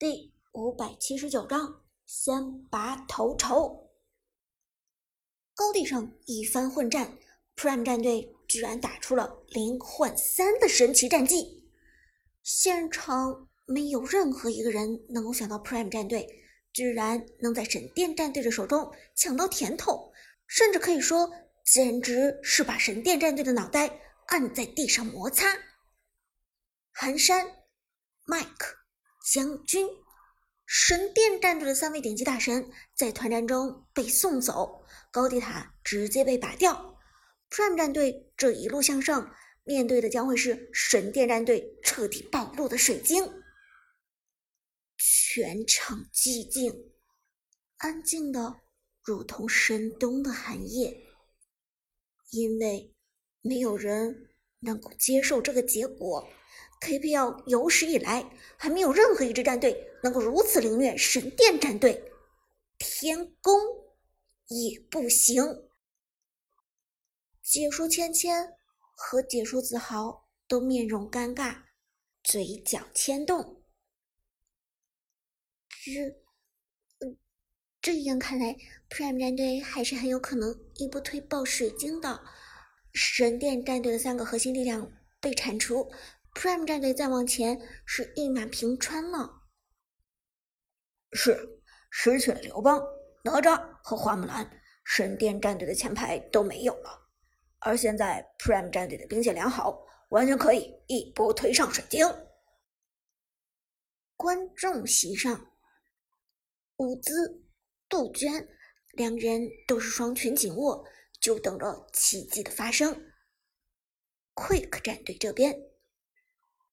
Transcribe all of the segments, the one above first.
第五百七十九章，先拔头筹。高地上一番混战，Prime 战队居然打出了零换三的神奇战绩。现场没有任何一个人能够想到 Prime 战队居然能在神殿战队的手中抢到甜头，甚至可以说，简直是把神殿战队的脑袋按在地上摩擦。寒山、，Mike。将军，神殿战队的三位顶级大神在团战中被送走，高地塔直接被拔掉。Prime 战队这一路向上，面对的将会是神殿战队彻底暴露的水晶。全场寂静，安静的如同深冬的寒夜，因为没有人能够接受这个结果。KPL 有史以来还没有任何一支战队能够如此凌虐神殿战队，天宫也不行。解说芊芊和解说子豪都面容尴尬，嘴角牵动。这，嗯，这样看来，Prime 战队还是很有可能一波推爆水晶的。神殿战队的三个核心力量被铲除。Prime 战队再往前是一马平川了，是失去了刘邦、哪吒和花木兰，神殿战队的前排都没有了。而现在 Prime 战队的兵线良好，完全可以一波推上水晶。观众席上，伍兹、杜鹃两人都是双拳紧握，就等着奇迹的发生。Quick 战队这边。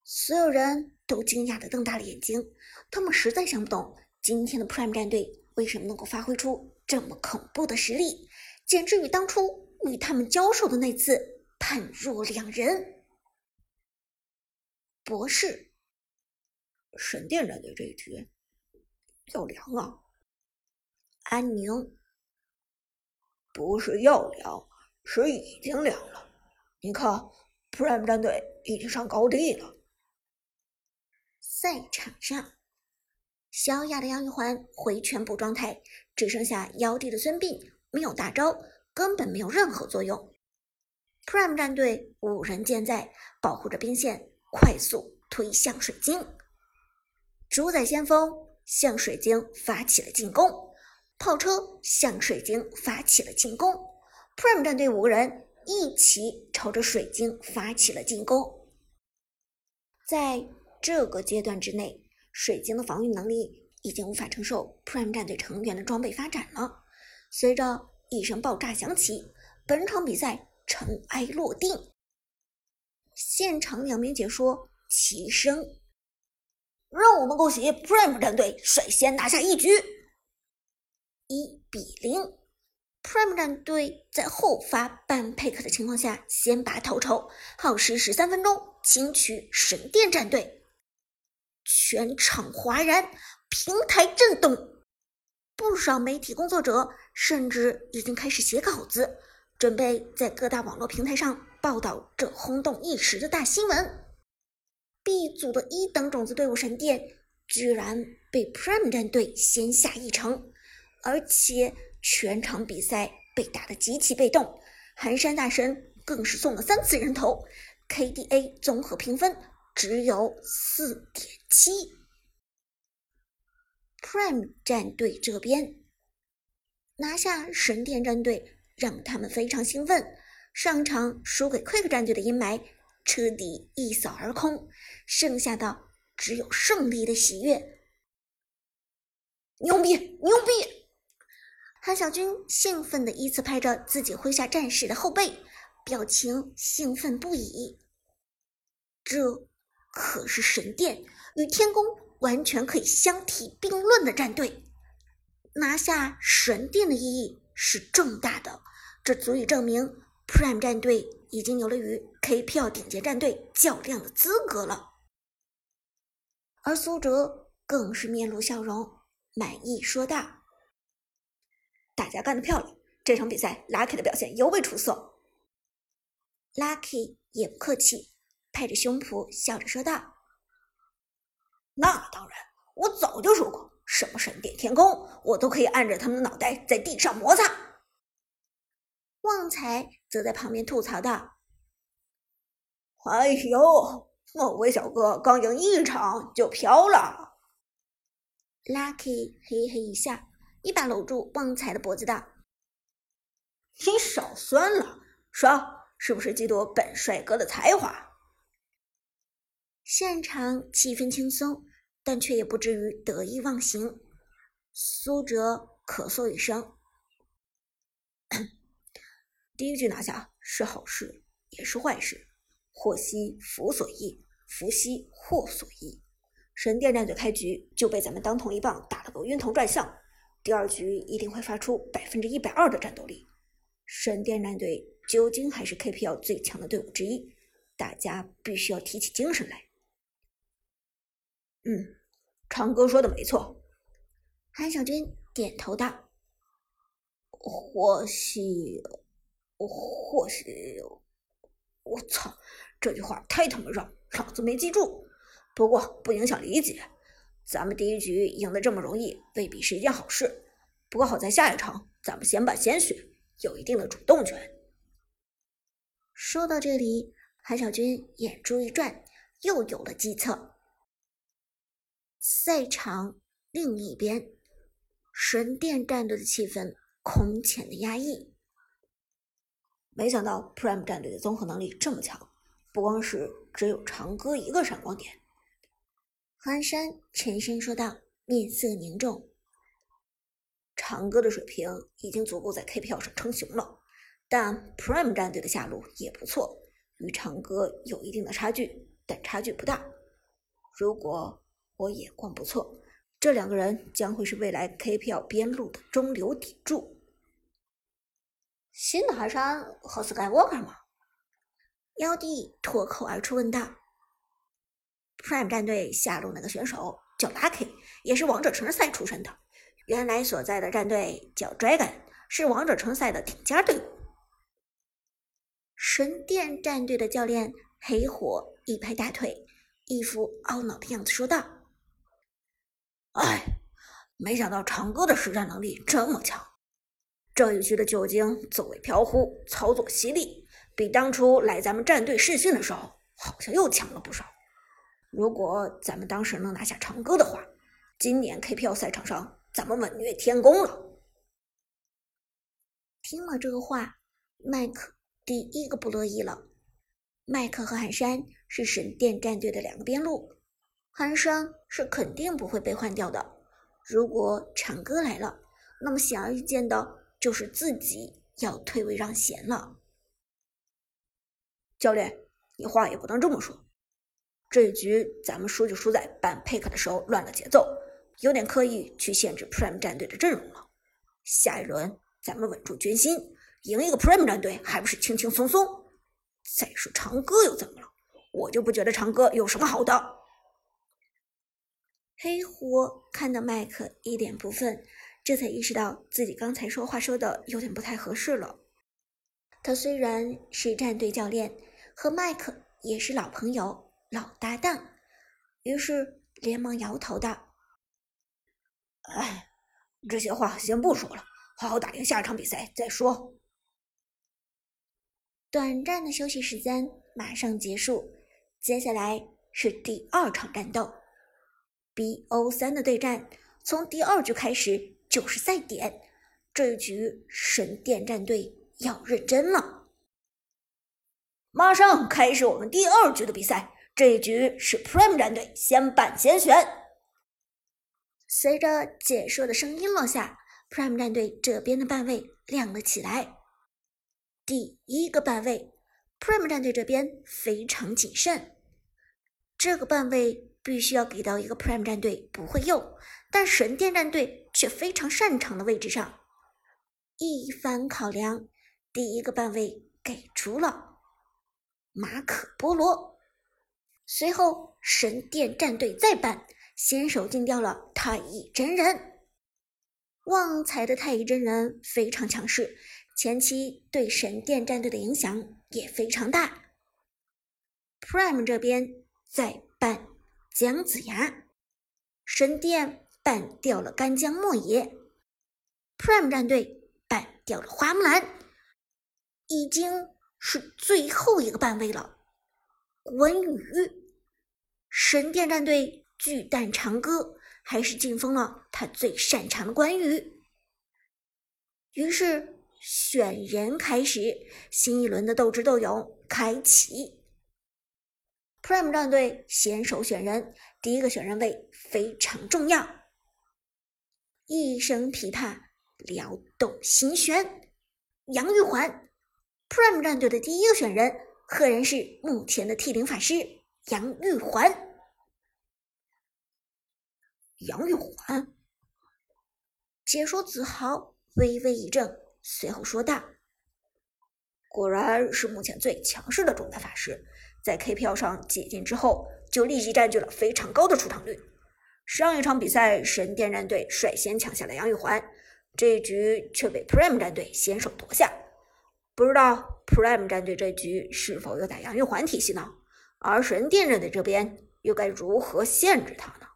所有人都惊讶的瞪大了眼睛，他们实在想不懂今天的 Prime 战队为什么能够发挥出这么恐怖的实力，简直与当初与他们交手的那次判若两人。博士，神殿战队这一局要凉啊！安宁，不是要凉，是已经凉了。你看，Prime 战队已经上高地了。赛场上，小雅的杨玉环回全部状态，只剩下妖帝的孙膑没有大招，根本没有任何作用。Prime 战队五人健在，保护着兵线，快速推向水晶。主宰先锋向水晶发起了进攻，炮车向水晶发起了进攻。Prime 战队五个人一起朝着水晶发起了进攻，在。这个阶段之内，水晶的防御能力已经无法承受 Prime 战队成员的装备发展了。随着一声爆炸响起，本场比赛尘埃落定。现场两名解说齐声：“让我们恭喜 Prime 战队率先拿下一局，一比零。Prime 战队在后发半配克的情况下先拔头筹，耗时十三分钟轻取神殿战队。”全场哗然，平台震动，不少媒体工作者甚至已经开始写稿子，准备在各大网络平台上报道这轰动一时的大新闻。B 组的一等种子队伍神殿居然被 Prime 战队先下一城，而且全场比赛被打得极其被动，寒山大神更是送了三次人头，KDA 综合评分。只有四点七。Prime 战队这边拿下神殿战队，让他们非常兴奋。上场输给 Quick 战队的阴霾彻底一扫而空，剩下的只有胜利的喜悦。牛逼，牛逼！韩小军兴奋的依次拍着自己麾下战士的后背，表情兴奋不已。这。可是神殿与天宫完全可以相提并论的战队，拿下神殿的意义是重大的，这足以证明 Prime 战队已经有了与 KPL 顶尖战队较量的资格了。而苏哲更是面露笑容，满意说道：“大家干得漂亮，这场比赛 Lucky 的表现尤为出色。”Lucky 也不客气。拍着胸脯笑着说道：“那当然，我早就说过，什么神殿天空，我都可以按着他们的脑袋在地上摩擦。旺财则在旁边吐槽道：“哎呦，莫威小哥刚赢一场就飘了。” Lucky 嘿嘿一笑，一把搂住旺财的脖子道：“你少酸了，说是不是嫉妒本帅哥的才华？”现场气氛轻松，但却也不至于得意忘形。苏哲咳嗽一声。第一局拿下是好事，也是坏事。祸兮福所依，福兮祸所依。神殿战队开局就被咱们当头一棒打了个晕头转向，第二局一定会发出百分之一百二的战斗力。神殿战队究竟还是 KPL 最强的队伍之一，大家必须要提起精神来。嗯，长哥说的没错。韩小军点头道：“或许。”或许，我操，这句话太他妈绕，老子没记住。不过不影响理解，咱们第一局赢得这么容易，未必是一件好事。不过好在下一场咱们先办鲜血，有一定的主动权。说到这里，韩小军眼珠一转，又有了计策。赛场另一边，神殿战队的气氛空前的压抑。没想到 Prime 战队的综合能力这么强，不光是只有长歌一个闪光点。寒山沉声说道，面色凝重。长歌的水平已经足够在 KPL 上称雄了，但 Prime 战队的下路也不错，与长歌有一定的差距，但差距不大。如果我眼光不错，这两个人将会是未来 KPL 边路的中流砥柱。新的寒山和 Skywalker 吗？妖帝脱口而出问道。Prime 战队下路那个选手叫 Lucky，也是王者城赛出身的。原来所在的战队叫 Dragon，是王者城赛的顶尖队伍。神殿战队的教练黑火一拍大腿，一副懊恼的样子说道：“哎，没想到长歌的实战能力这么强。”这一局的酒精走位飘忽，操作犀利，比当初来咱们战队试训的时候好像又强了不少。如果咱们当时能拿下长歌的话，今年 KPL 赛场上咱们稳虐天宫了。听了这个话，麦克第一个不乐意了。麦克和寒山是神殿战队的两个边路，寒山是肯定不会被换掉的。如果长歌来了，那么显而易见的。就是自己要退位让贤了，教练，你话也不能这么说。这一局咱们输就输在办 pick 的时候乱了节奏，有点刻意去限制 Prime 战队的阵容了。下一轮咱们稳住军心，赢一个 Prime 战队还不是轻轻松松？再说长歌又怎么了？我就不觉得长歌有什么好的。黑虎看到麦克一脸不忿。这才意识到自己刚才说话说的有点不太合适了。他虽然是战队教练，和麦克也是老朋友、老搭档，于是连忙摇头道：“哎，这些话先不说了，好好打赢下一场比赛再说。”短暂的休息时间马上结束，接下来是第二场战斗，BO 三的对战，从第二局开始。就是赛点，这一局神殿战队要认真了。马上开始我们第二局的比赛，这一局是 Prime 战队先办先选。随着解说的声音落下，Prime 战队这边的半位亮了起来。第一个半位，Prime 战队这边非常谨慎，这个半位必须要给到一个 Prime 战队不会用。但神殿战队却非常擅长的位置上，一番考量，第一个半位给出了马可波罗。随后神殿战队再办，先手进掉了太乙真人。旺财的太乙真人非常强势，前期对神殿战队的影响也非常大。Prime 这边再办姜子牙。神殿办掉了干将莫邪，Prime 战队办掉了花木兰，已经是最后一个半位了。关羽，神殿战队巨蛋长歌还是禁封了他最擅长的关羽，于是选人开始，新一轮的斗智斗勇开启。Prime 战队先手选人，第一个选人位非常重要。一声琵琶撩动心弦，杨玉环，Prime 战队的第一个选人，赫然是目前的 T 零法师杨玉环。杨玉环，解说子豪微微一怔，随后说道：“果然是目前最强势的中单法师。”在 KPL 上解禁之后，就立即占据了非常高的出场率。上一场比赛，神殿战队率先抢下了杨玉环，这一局却被 Prime 战队先手夺下。不知道 Prime 战队这局是否有打杨玉环体系呢？而神殿战队这边又该如何限制他呢？